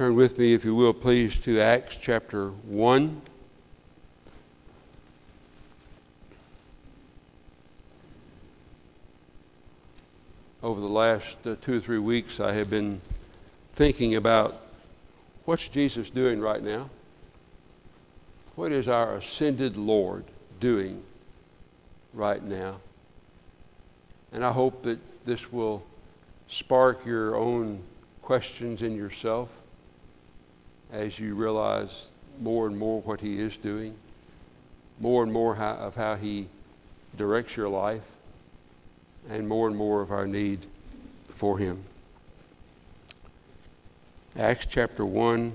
Turn with me, if you will, please, to Acts chapter 1. Over the last uh, two or three weeks, I have been thinking about what's Jesus doing right now? What is our ascended Lord doing right now? And I hope that this will spark your own questions in yourself as you realize more and more what He is doing, more and more how, of how He directs your life, and more and more of our need for Him. Acts chapter 1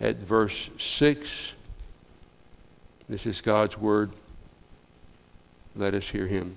at verse 6. This is God's Word. Let us hear Him.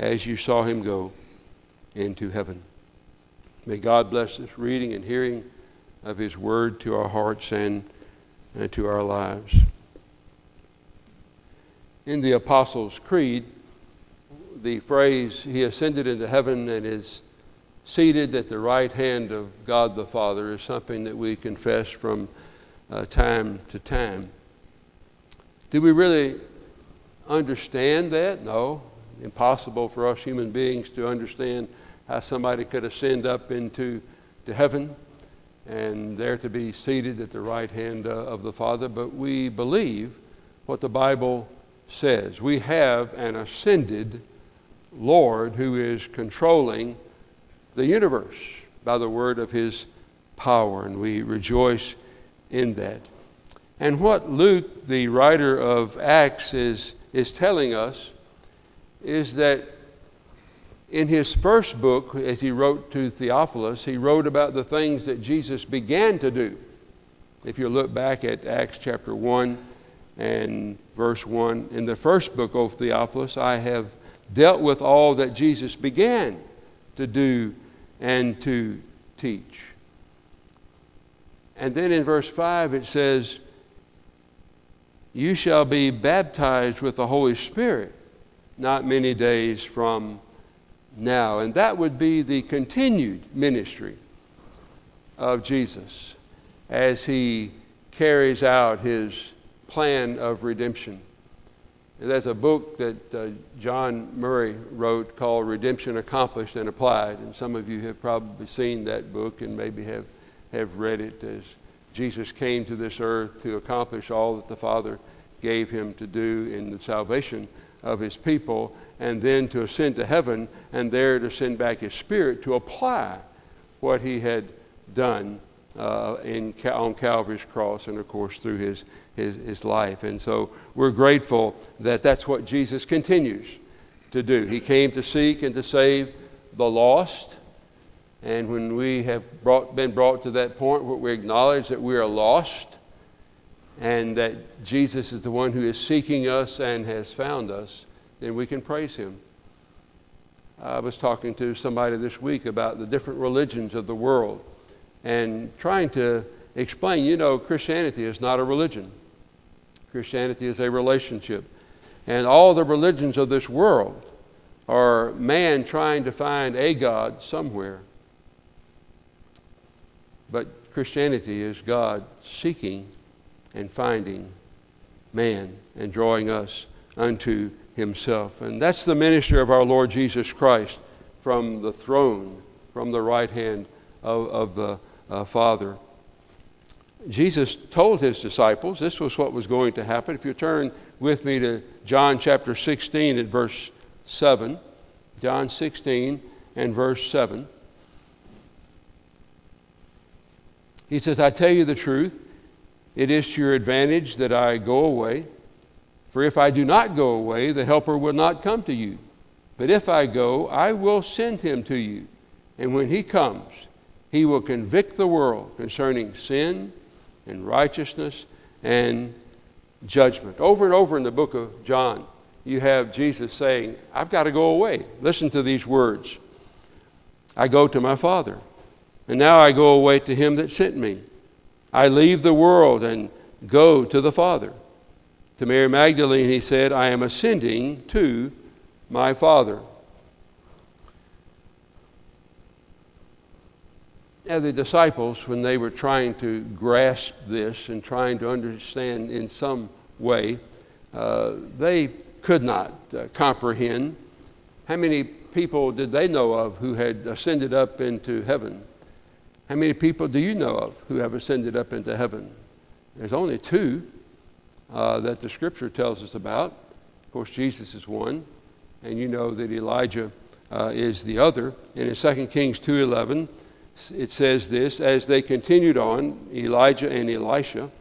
as you saw him go into heaven. May God bless this reading and hearing of his word to our hearts and, and to our lives. In the Apostles' Creed, the phrase, He ascended into heaven and is seated at the right hand of God the Father, is something that we confess from uh, time to time. Do we really understand that? No impossible for us human beings to understand how somebody could ascend up into to heaven and there to be seated at the right hand uh, of the Father. But we believe what the Bible says. We have an ascended Lord who is controlling the universe by the word of his power, and we rejoice in that. And what Luke, the writer of Acts, is, is telling us is that in his first book, as he wrote to Theophilus, he wrote about the things that Jesus began to do. If you look back at Acts chapter 1 and verse 1, in the first book, of Theophilus, I have dealt with all that Jesus began to do and to teach. And then in verse 5 it says, You shall be baptized with the Holy Spirit not many days from now. And that would be the continued ministry of Jesus as he carries out his plan of redemption. And There's a book that uh, John Murray wrote called Redemption Accomplished and Applied, and some of you have probably seen that book and maybe have, have read it as Jesus came to this earth to accomplish all that the Father gave him to do in the salvation of his people, and then to ascend to heaven, and there to send back his spirit to apply what he had done uh, in, on Calvary's cross, and of course through his, his, his life. And so we're grateful that that's what Jesus continues to do. He came to seek and to save the lost. And when we have brought, been brought to that point where we acknowledge that we are lost, and that Jesus is the one who is seeking us and has found us, then we can praise Him. I was talking to somebody this week about the different religions of the world and trying to explain, you know, Christianity is not a religion. Christianity is a relationship. And all the religions of this world are man trying to find a God somewhere. But Christianity is God seeking and finding man and drawing us unto himself. And that's the ministry of our Lord Jesus Christ from the throne, from the right hand of, of the, uh, Father. Jesus told his disciples this was what was going to happen. If you turn with me to John chapter 16 at verse 7, John 16 and verse 7. He says, I tell you the truth, it is to your advantage that I go away. For if I do not go away, the Helper will not come to you. But if I go, I will send him to you. And when he comes, he will convict the world concerning sin and righteousness and judgment. Over and over in the book of John, you have Jesus saying, I've got to go away. Listen to these words I go to my Father, and now I go away to him that sent me. I leave the world and go to the Father. To Mary Magdalene, he said, I am ascending to my Father. Now, the disciples, when they were trying to grasp this and trying to understand in some way, uh, they could not uh, comprehend. How many people did they know of who had ascended up into heaven? How many people do you know of who have ascended up into heaven? There's only two uh, that the scripture tells us about. Of course, Jesus is one, and you know that Elijah uh, is the other. And in 2 Kings 2:11, it says this: As they continued on, Elijah and Elisha,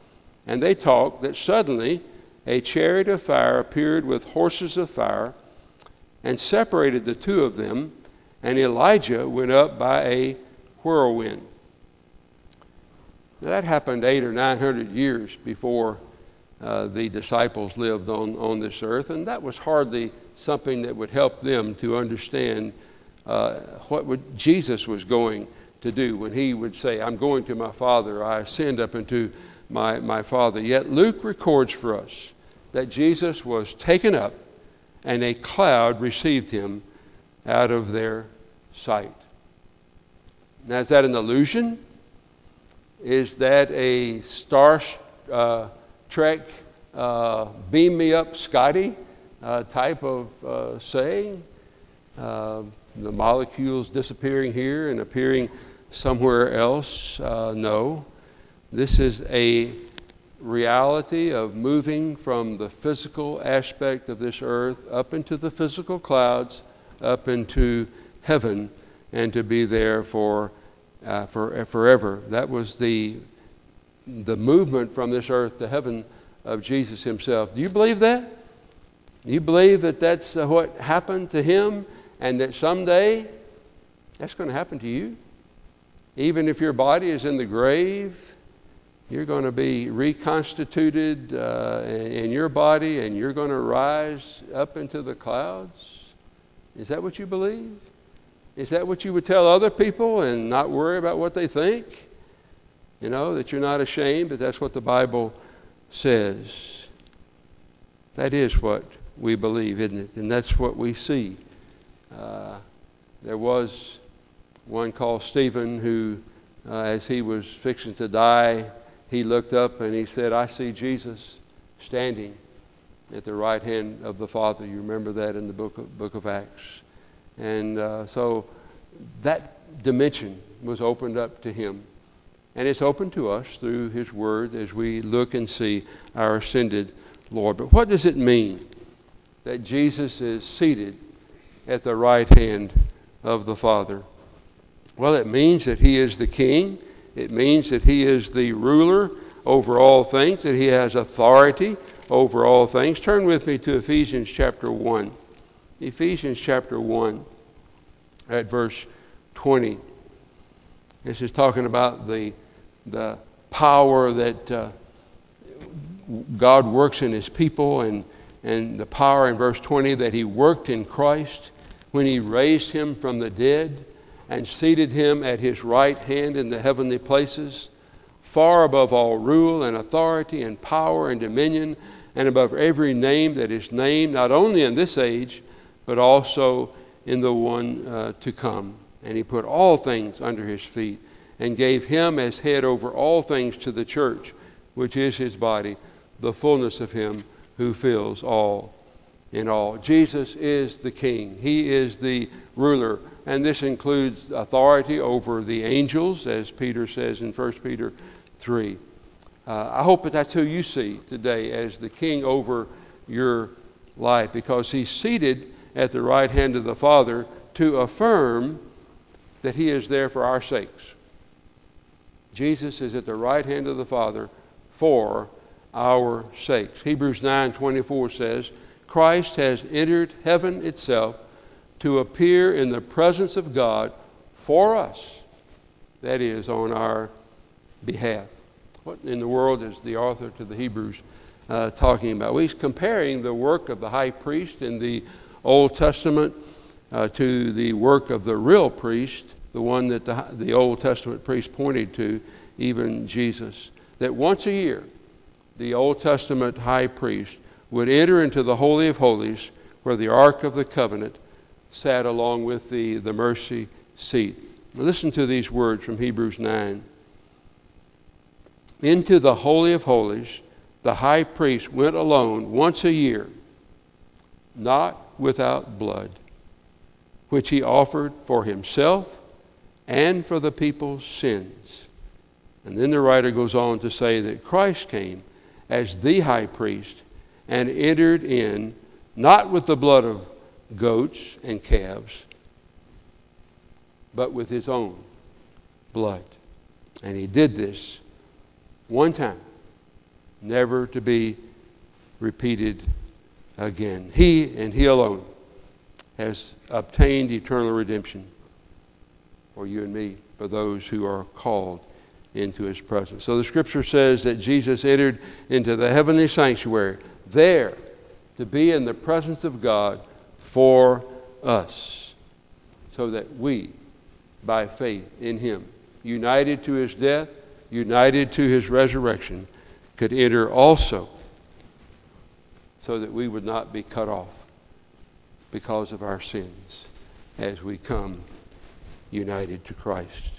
and they talked, that suddenly a chariot of fire appeared with horses of fire, and separated the two of them, and Elijah went up by a whirlwind. Now, that happened eight or nine hundred years before uh, the disciples lived on, on this earth, and that was hardly something that would help them to understand uh, what would, Jesus was going to do when he would say, I'm going to my Father, I ascend up into my, my Father. Yet Luke records for us that Jesus was taken up and a cloud received him out of their sight. Now, is that an illusion? Is that a Star uh, Trek uh, beam me up, Scotty uh, type of uh, saying? Uh, the molecules disappearing here and appearing somewhere else? Uh, no. This is a reality of moving from the physical aspect of this earth up into the physical clouds, up into heaven, and to be there for uh, for, uh, forever. That was the, the movement from this earth to heaven of Jesus himself. Do you believe that? Do you believe that that's uh, what happened to him and that someday that's going to happen to you? Even if your body is in the grave, you're going to be reconstituted uh, in your body and you're going to rise up into the clouds? Is that what you believe? Is that what you would tell other people and not worry about what they think? You know, that you're not ashamed, that that's what the Bible says. That is what we believe, isn't it? And that's what we see. Uh, there was one called Stephen who, uh, as he was fixing to die, he looked up and he said, I see Jesus standing at the right hand of the Father. You remember that in the book of, book of Acts. And uh, so that dimension was opened up to him. And it's open to us through his word as we look and see our ascended Lord. But what does it mean that Jesus is seated at the right hand of the Father? Well, it means that he is the king. It means that he is the ruler over all things, that he has authority over all things. Turn with me to Ephesians chapter 1. Ephesians chapter 1 at verse 20. This is talking about the, the power that uh, God works in his people and, and the power in verse 20 that he worked in Christ when he raised him from the dead and seated him at his right hand in the heavenly places, far above all rule and authority and power and dominion, and above every name that is named, not only in this age, but also in the one uh, to come. And he put all things under his feet and gave him as head over all things to the church, which is his body, the fullness of him who fills all in all. Jesus is the king, he is the ruler and this includes authority over the angels, as Peter says in 1 Peter 3. Uh, I hope that that's who you see today as the king over your life because he's seated at the right hand of the Father to affirm that he is there for our sakes. Jesus is at the right hand of the Father for our sakes. Hebrews 9:24 says, Christ has entered heaven itself to appear in the presence of God for us. That is on our behalf. What in the world is the author to the Hebrews uh, talking about? Well, he's comparing the work of the high priest in the Old Testament uh, to the work of the real priest, the one that the, the Old Testament priest pointed to, even Jesus. That once a year, the Old Testament high priest would enter into the Holy of Holies where the Ark of the Covenant sat along with the, the mercy seat. Listen to these words from Hebrews 9. Into the Holy of Holies, the high priest went alone once a year, not without blood, which he offered for himself and for the people's sins. And then the writer goes on to say that Christ came as the high priest and entered in not with the blood of goats and calves, but with his own blood. And he did this one time, never to be repeated again. He and he alone has obtained eternal redemption for you and me, for those who are called into his presence. So the scripture says that Jesus entered into the heavenly sanctuary there to be in the presence of God for us, so that we, by faith in him, united to his death, united to his resurrection, could enter also, so that we would not be cut off because of our sins as we come united to Christ.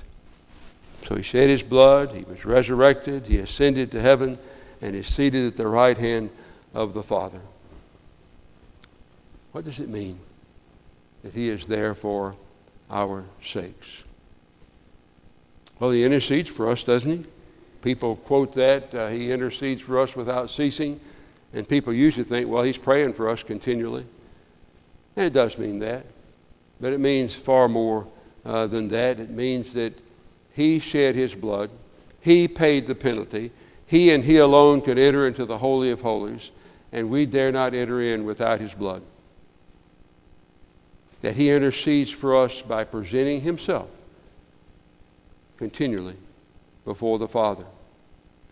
So he shed his blood, he was resurrected, he ascended to heaven, and is seated at the right hand of the Father. What does it mean that he is there for our sakes? Well, he intercedes for us, doesn't he? People quote that. Uh, he intercedes for us without ceasing. And people usually think, well, he's praying for us continually. And it does mean that. But it means far more uh, than that. It means that he shed his blood, he paid the penalty. He and he alone could enter into the Holy of Holies, and we dare not enter in without his blood. That he intercedes for us by presenting himself continually before the Father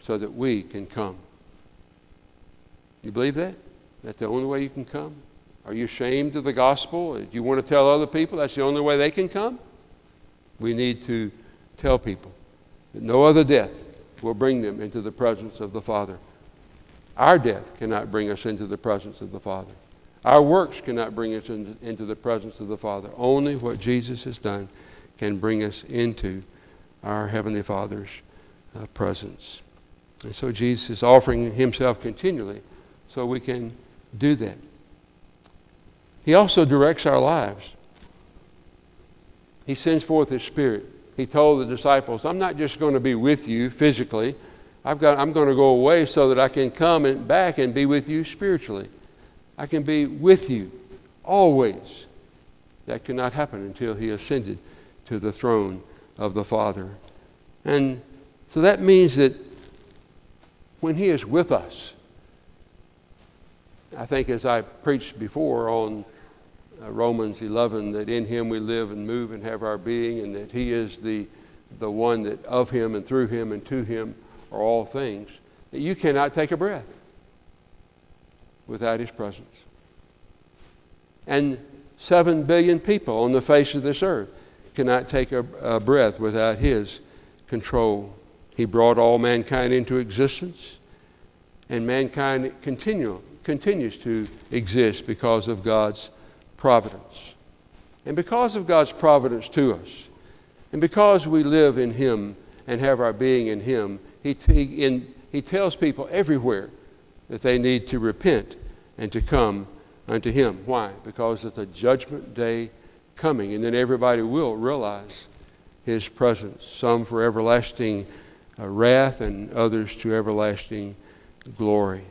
so that we can come. You believe that? That's the only way you can come? Are you ashamed of the gospel? Do you want to tell other people that's the only way they can come? We need to tell people that no other death will bring them into the presence of the Father. Our death cannot bring us into the presence of the Father. Our works cannot bring us into, the presence of the Father. Only what Jesus has done can bring us into our Heavenly Father's uh, presence. And so Jesus is offering Himself continually so we can do that. He also directs our lives. He sends forth His Spirit he told the disciples, I'm not just going to be with you physically. I've got, I'm going to go away so that I can come and back and be with you spiritually. I can be with you always. That could not happen until he ascended to the throne of the Father. And so that means that when he is with us, I think as I preached before on uh, Romans 11 that in him we live and move and have our being, and that he is the, the one that of him and through him and to him are all things, that you cannot take a breath without his presence. And seven billion people on the face of this earth cannot take a, a breath without his control. He brought all mankind into existence, and mankind continue, continues to exist because of God's providence. And because of God's providence to us, and because we live in Him and have our being in Him, He, he, in, he tells people everywhere that they need to repent and to come unto Him. Why? Because that the judgment day coming, and then everybody will realize his presence, some for everlasting uh, wrath and others to everlasting glory.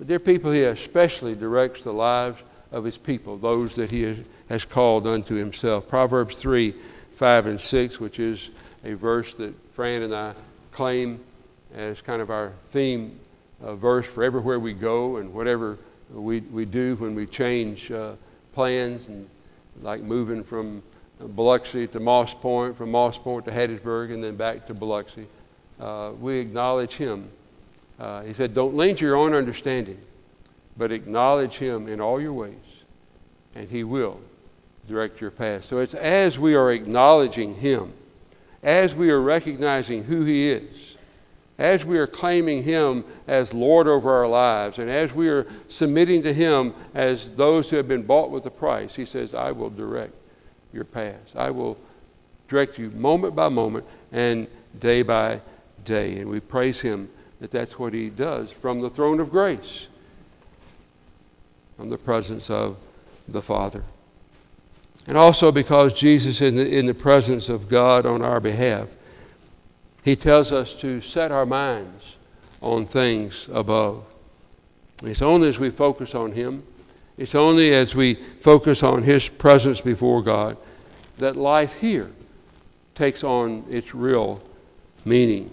But dear people, he especially directs the lives of his people, those that he has called unto himself. Proverbs 3 5 and 6, which is a verse that Fran and I claim as kind of our theme uh, verse for everywhere we go and whatever we, we do when we change uh, plans, and like moving from Biloxi to Moss Point, from Moss Point to Hattiesburg, and then back to Biloxi. Uh, we acknowledge Him. Uh, he said, Don't lean to your own understanding, but acknowledge Him in all your ways, and He will direct your path. So it's as we are acknowledging Him, as we are recognizing who He is, as we are claiming Him as Lord over our lives, and as we are submitting to Him as those who have been bought with a price, He says, I will direct your paths. I will direct you moment by moment and day by day. And we praise Him that that's what He does from the throne of grace, from the presence of the Father. And also because Jesus is in the, in the presence of God on our behalf, He tells us to set our minds on things above. It's only as we focus on Him it's only as we focus on His presence before God that life here takes on its real meaning.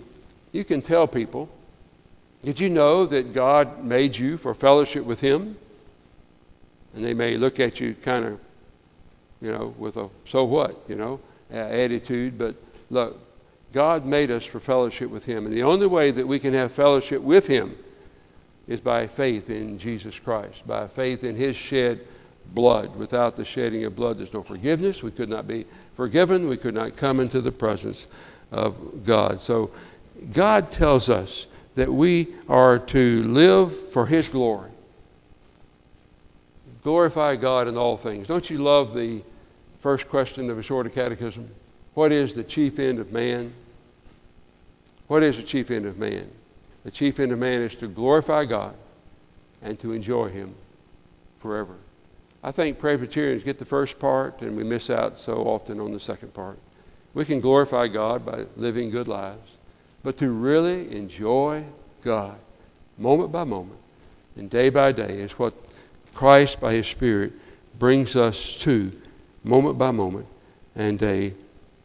You can tell people, did you know that God made you for fellowship with Him? And they may look at you kind of, you know, with a so what, you know, attitude. But look, God made us for fellowship with Him. And the only way that we can have fellowship with Him is by faith in Jesus Christ, by faith in His shed blood. Without the shedding of blood, there's no forgiveness. We could not be forgiven. We could not come into the presence of God. So God tells us that we are to live for His glory. Glorify God in all things. Don't you love the first question of a shorter catechism? What is the chief end of man? What is the chief end of man? The chief end of man is to glorify God and to enjoy Him forever. I think Presbyterians get the first part and we miss out so often on the second part. We can glorify God by living good lives, but to really enjoy God moment by moment and day by day is what Christ, by His Spirit, brings us to moment by moment and day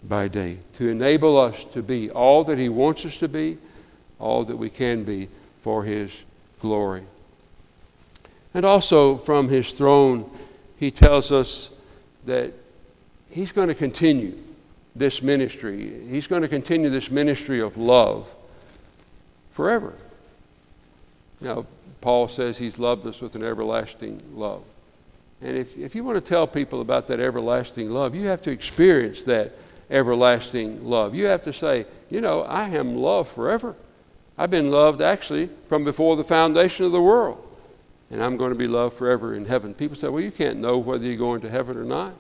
by day to enable us to be all that He wants us to be all that we can be for His glory. And also from His throne, He tells us that He's going to continue this ministry. He's going to continue this ministry of love forever. Now, Paul says He's loved us with an everlasting love. And if, if you want to tell people about that everlasting love, you have to experience that everlasting love. You have to say, you know, I am loved forever. I've been loved actually from before the foundation of the world. And I'm going to be loved forever in heaven. People say, well, you can't know whether you're going to heaven or not.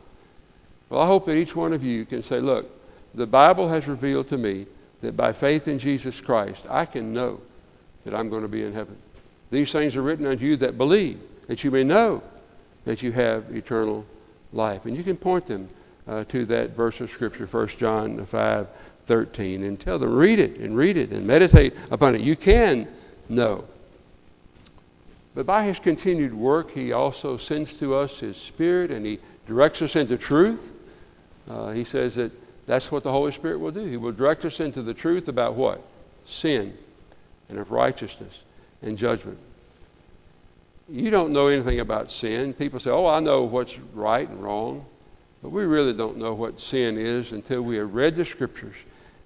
Well, I hope that each one of you can say, look, the Bible has revealed to me that by faith in Jesus Christ, I can know that I'm going to be in heaven. These things are written unto you that believe, that you may know that you have eternal life. And you can point them uh, to that verse of Scripture, 1 John 5 13 and tell them, read it and read it and meditate upon it. You can know. But by his continued work, he also sends to us his Spirit and he directs us into truth. Uh, he says that that's what the Holy Spirit will do. He will direct us into the truth about what? Sin and of righteousness and judgment. You don't know anything about sin. People say, oh, I know what's right and wrong. But we really don't know what sin is until we have read the Scriptures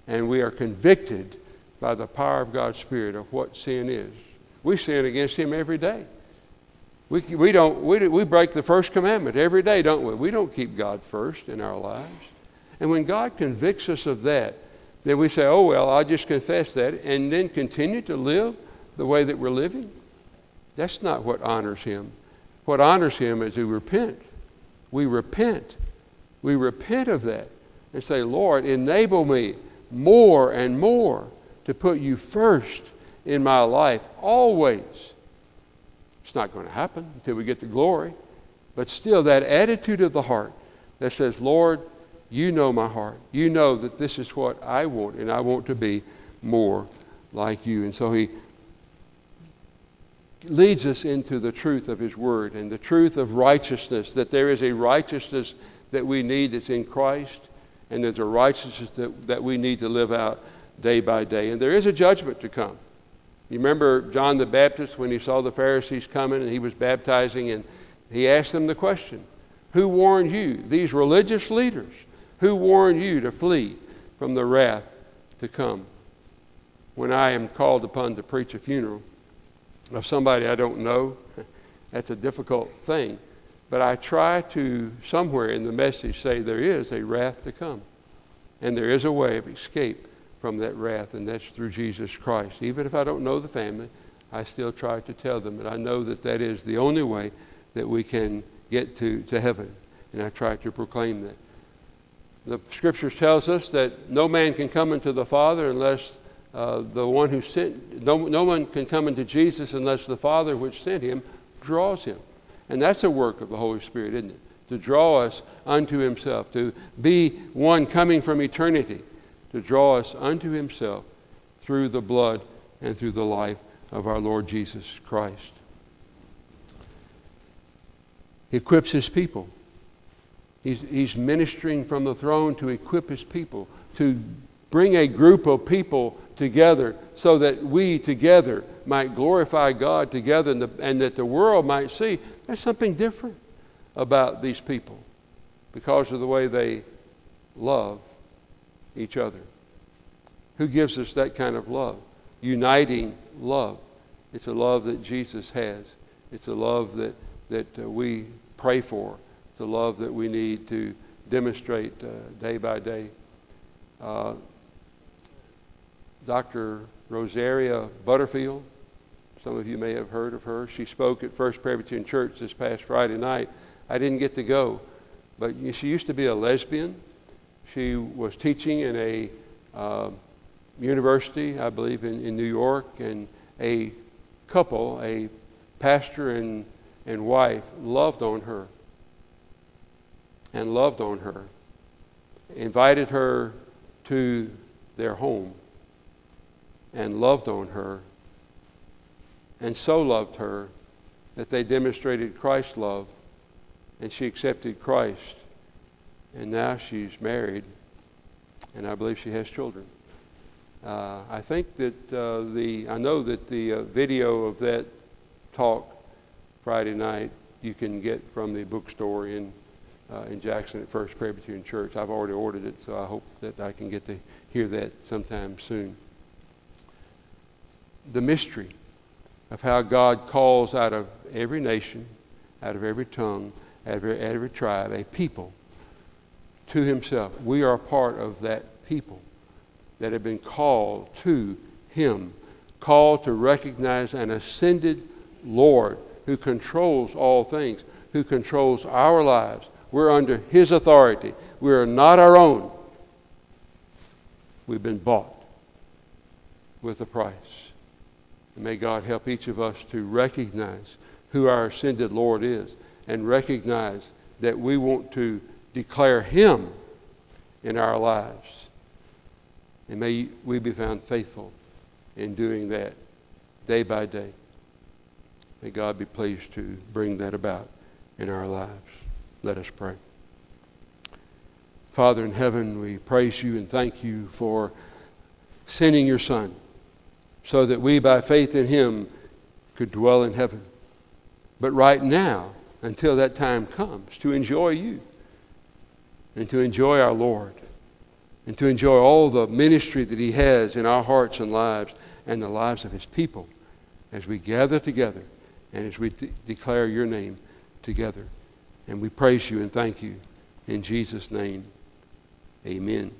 and we are convicted by the power of God's Spirit of what sin is. We sin against Him every day. We, we, don't, we, we break the first commandment every day, don't we? We don't keep God first in our lives. And when God convicts us of that, then we say, oh, well, I'll just confess that, and then continue to live the way that we're living. That's not what honors Him. What honors Him is we repent. We repent. We repent of that and say, Lord, enable me more and more to put you first in my life, always. It's not going to happen until we get to glory. But still, that attitude of the heart that says, Lord, you know my heart. You know that this is what I want, and I want to be more like you. And so he leads us into the truth of his word and the truth of righteousness, that there is a righteousness that we need that's in Christ, and there's a righteousness that, that we need to live out day by day. And there is a judgment to come. You remember John the Baptist when he saw the Pharisees coming and he was baptizing, and he asked them the question Who warned you, these religious leaders, who warned you to flee from the wrath to come? When I am called upon to preach a funeral of somebody I don't know, that's a difficult thing. But I try to, somewhere in the message, say there is a wrath to come. And there is a way of escape from that wrath, and that's through Jesus Christ. Even if I don't know the family, I still try to tell them that I know that that is the only way that we can get to, to heaven. And I try to proclaim that. The scriptures tells us that no man can come into the Father unless uh, the one who sent, no, no one can come into Jesus unless the Father which sent him draws him. And that's a work of the Holy Spirit, isn't it? To draw us unto himself, to be one coming from eternity to draw us unto himself through the blood and through the life of our Lord Jesus Christ. He equips his people. He's, he's ministering from the throne to equip his people, to bring a group of people together so that we together might glorify God together and, the, and that the world might see there's something different about these people because of the way they love each other. Who gives us that kind of love? Uniting love. It's a love that Jesus has. It's a love that, that uh, we pray for. It's a love that we need to demonstrate uh, day by day. Uh, Dr. Rosaria Butterfield, some of you may have heard of her. She spoke at First Presbyterian Church this past Friday night. I didn't get to go, but she used to be a lesbian. She was teaching in a uh, university, I believe, in, in New York, and a couple, a pastor and, and wife, loved on her and loved on her, invited her to their home and loved on her, and so loved her that they demonstrated Christ's love, and she accepted Christ and now she's married, and I believe she has children. Uh, I think that uh, the I know that the uh, video of that talk Friday night you can get from the bookstore in uh, in Jackson at First Presbyterian Church. I've already ordered it, so I hope that I can get to hear that sometime soon. The mystery of how God calls out of every nation, out of every tongue, out of every, every tribe, a people to himself. We are part of that people that have been called to him, called to recognize an ascended Lord who controls all things, who controls our lives. We're under his authority. We are not our own. We've been bought with a price. And may God help each of us to recognize who our ascended Lord is and recognize that we want to declare Him in our lives. And may we be found faithful in doing that day by day. May God be pleased to bring that about in our lives. Let us pray. Father in heaven, we praise you and thank you for sending your Son so that we, by faith in him, could dwell in heaven. But right now, until that time comes, to enjoy you and to enjoy our Lord and to enjoy all the ministry that He has in our hearts and lives and the lives of His people as we gather together and as we de- declare your name together. And we praise you and thank you. In Jesus' name, amen.